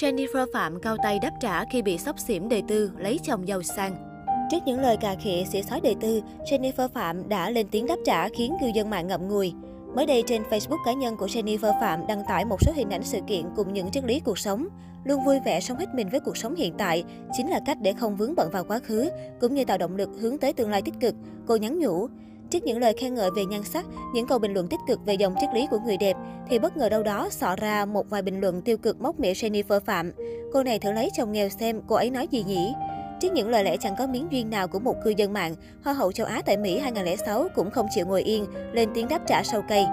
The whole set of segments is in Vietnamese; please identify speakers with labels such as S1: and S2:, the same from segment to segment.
S1: Jennifer Phạm cao tay đáp trả khi bị sốc xỉm đời tư, lấy chồng giàu sang. Trước những lời cà khịa xỉa sói đời tư, Jennifer Phạm đã lên tiếng đáp trả khiến cư dân mạng ngậm ngùi. Mới đây trên Facebook cá nhân của Jennifer Phạm đăng tải một số hình ảnh sự kiện cùng những triết lý cuộc sống. Luôn vui vẻ sống hết mình với cuộc sống hiện tại chính là cách để không vướng bận vào quá khứ, cũng như tạo động lực hướng tới tương lai tích cực, cô nhắn nhủ. Trước những lời khen ngợi về nhan sắc, những câu bình luận tích cực về dòng triết lý của người đẹp, thì bất ngờ đâu đó xỏ ra một vài bình luận tiêu cực móc mỉa Jennifer Phạm. Cô này thử lấy chồng nghèo xem cô ấy nói gì nhỉ? Trước những lời lẽ chẳng có miếng duyên nào của một cư dân mạng, Hoa hậu châu Á tại Mỹ 2006 cũng không chịu ngồi yên, lên tiếng đáp trả sâu cây.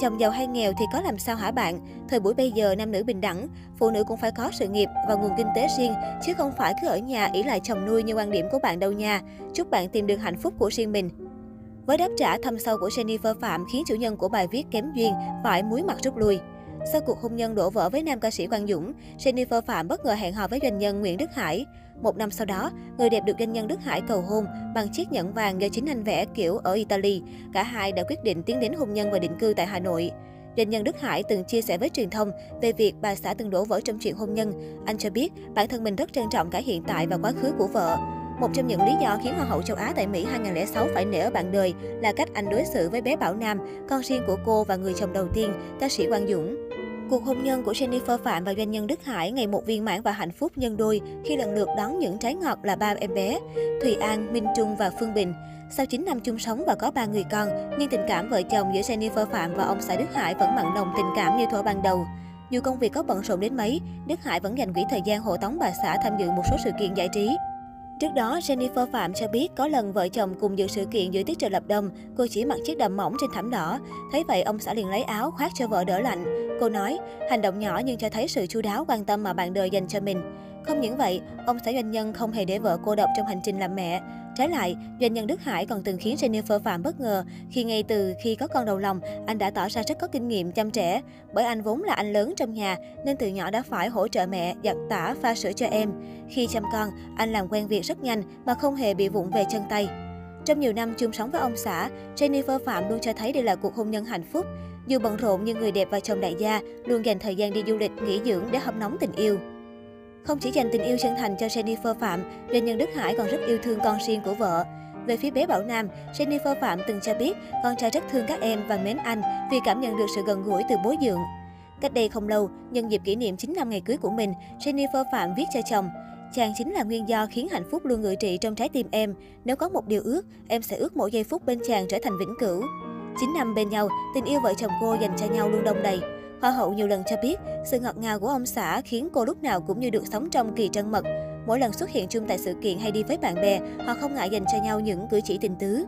S1: Chồng giàu hay nghèo thì có làm sao hả bạn? Thời buổi bây giờ nam nữ bình đẳng, phụ nữ cũng phải có sự nghiệp và nguồn kinh tế riêng, chứ không phải cứ ở nhà ỷ lại chồng nuôi như quan điểm của bạn đâu nha. Chúc bạn tìm được hạnh phúc của riêng mình. Với đáp trả thâm sâu của Jennifer Phạm khiến chủ nhân của bài viết kém duyên, phải muối mặt rút lui. Sau cuộc hôn nhân đổ vỡ với nam ca sĩ Quang Dũng, Jennifer Phạm bất ngờ hẹn hò với doanh nhân Nguyễn Đức Hải. Một năm sau đó, người đẹp được doanh nhân Đức Hải cầu hôn bằng chiếc nhẫn vàng do chính anh vẽ kiểu ở Italy. Cả hai đã quyết định tiến đến hôn nhân và định cư tại Hà Nội. Doanh nhân Đức Hải từng chia sẻ với truyền thông về việc bà xã từng đổ vỡ trong chuyện hôn nhân. Anh cho biết bản thân mình rất trân trọng cả hiện tại và quá khứ của vợ. Một trong những lý do khiến Hoa hậu châu Á tại Mỹ 2006 phải nể ở bạn đời là cách anh đối xử với bé Bảo Nam, con riêng của cô và người chồng đầu tiên, ca sĩ Quang Dũng. Cuộc hôn nhân của Jennifer Phạm và doanh nhân Đức Hải ngày một viên mãn và hạnh phúc nhân đôi khi lần lượt đón những trái ngọt là ba em bé, Thùy An, Minh Trung và Phương Bình. Sau 9 năm chung sống và có ba người con, nhưng tình cảm vợ chồng giữa Jennifer Phạm và ông xã Đức Hải vẫn mặn nồng tình cảm như thuở ban đầu. Dù công việc có bận rộn đến mấy, Đức Hải vẫn dành quỹ thời gian hộ tống bà xã tham dự một số sự kiện giải trí. Trước đó, Jennifer Phạm cho biết có lần vợ chồng cùng dự sự kiện dưới tiết trời lập đông, cô chỉ mặc chiếc đầm mỏng trên thảm đỏ. Thấy vậy, ông xã liền lấy áo khoác cho vợ đỡ lạnh. Cô nói, hành động nhỏ nhưng cho thấy sự chu đáo quan tâm mà bạn đời dành cho mình. Không những vậy, ông xã doanh nhân không hề để vợ cô độc trong hành trình làm mẹ. Trái lại, doanh nhân Đức Hải còn từng khiến Jennifer Phạm bất ngờ khi ngay từ khi có con đầu lòng, anh đã tỏ ra rất có kinh nghiệm chăm trẻ. Bởi anh vốn là anh lớn trong nhà nên từ nhỏ đã phải hỗ trợ mẹ giặt tả pha sữa cho em. Khi chăm con, anh làm quen việc rất nhanh mà không hề bị vụng về chân tay. Trong nhiều năm chung sống với ông xã, Jennifer Phạm luôn cho thấy đây là cuộc hôn nhân hạnh phúc. Dù bận rộn nhưng người đẹp và chồng đại gia luôn dành thời gian đi du lịch, nghỉ dưỡng để hâm nóng tình yêu. Không chỉ dành tình yêu chân thành cho Jennifer Phạm, doanh nhân Đức Hải còn rất yêu thương con riêng của vợ. Về phía bé Bảo Nam, Jennifer Phạm từng cho biết con trai rất thương các em và mến anh vì cảm nhận được sự gần gũi từ bố dượng. Cách đây không lâu, nhân dịp kỷ niệm 9 năm ngày cưới của mình, Jennifer Phạm viết cho chồng, Chàng chính là nguyên do khiến hạnh phúc luôn ngự trị trong trái tim em. Nếu có một điều ước, em sẽ ước mỗi giây phút bên chàng trở thành vĩnh cửu. 9 năm bên nhau, tình yêu vợ chồng cô dành cho nhau luôn đông đầy. Hoa hậu nhiều lần cho biết, sự ngọt ngào của ông xã khiến cô lúc nào cũng như được sống trong kỳ trân mật. Mỗi lần xuất hiện chung tại sự kiện hay đi với bạn bè, họ không ngại dành cho nhau những cử chỉ tình tứ.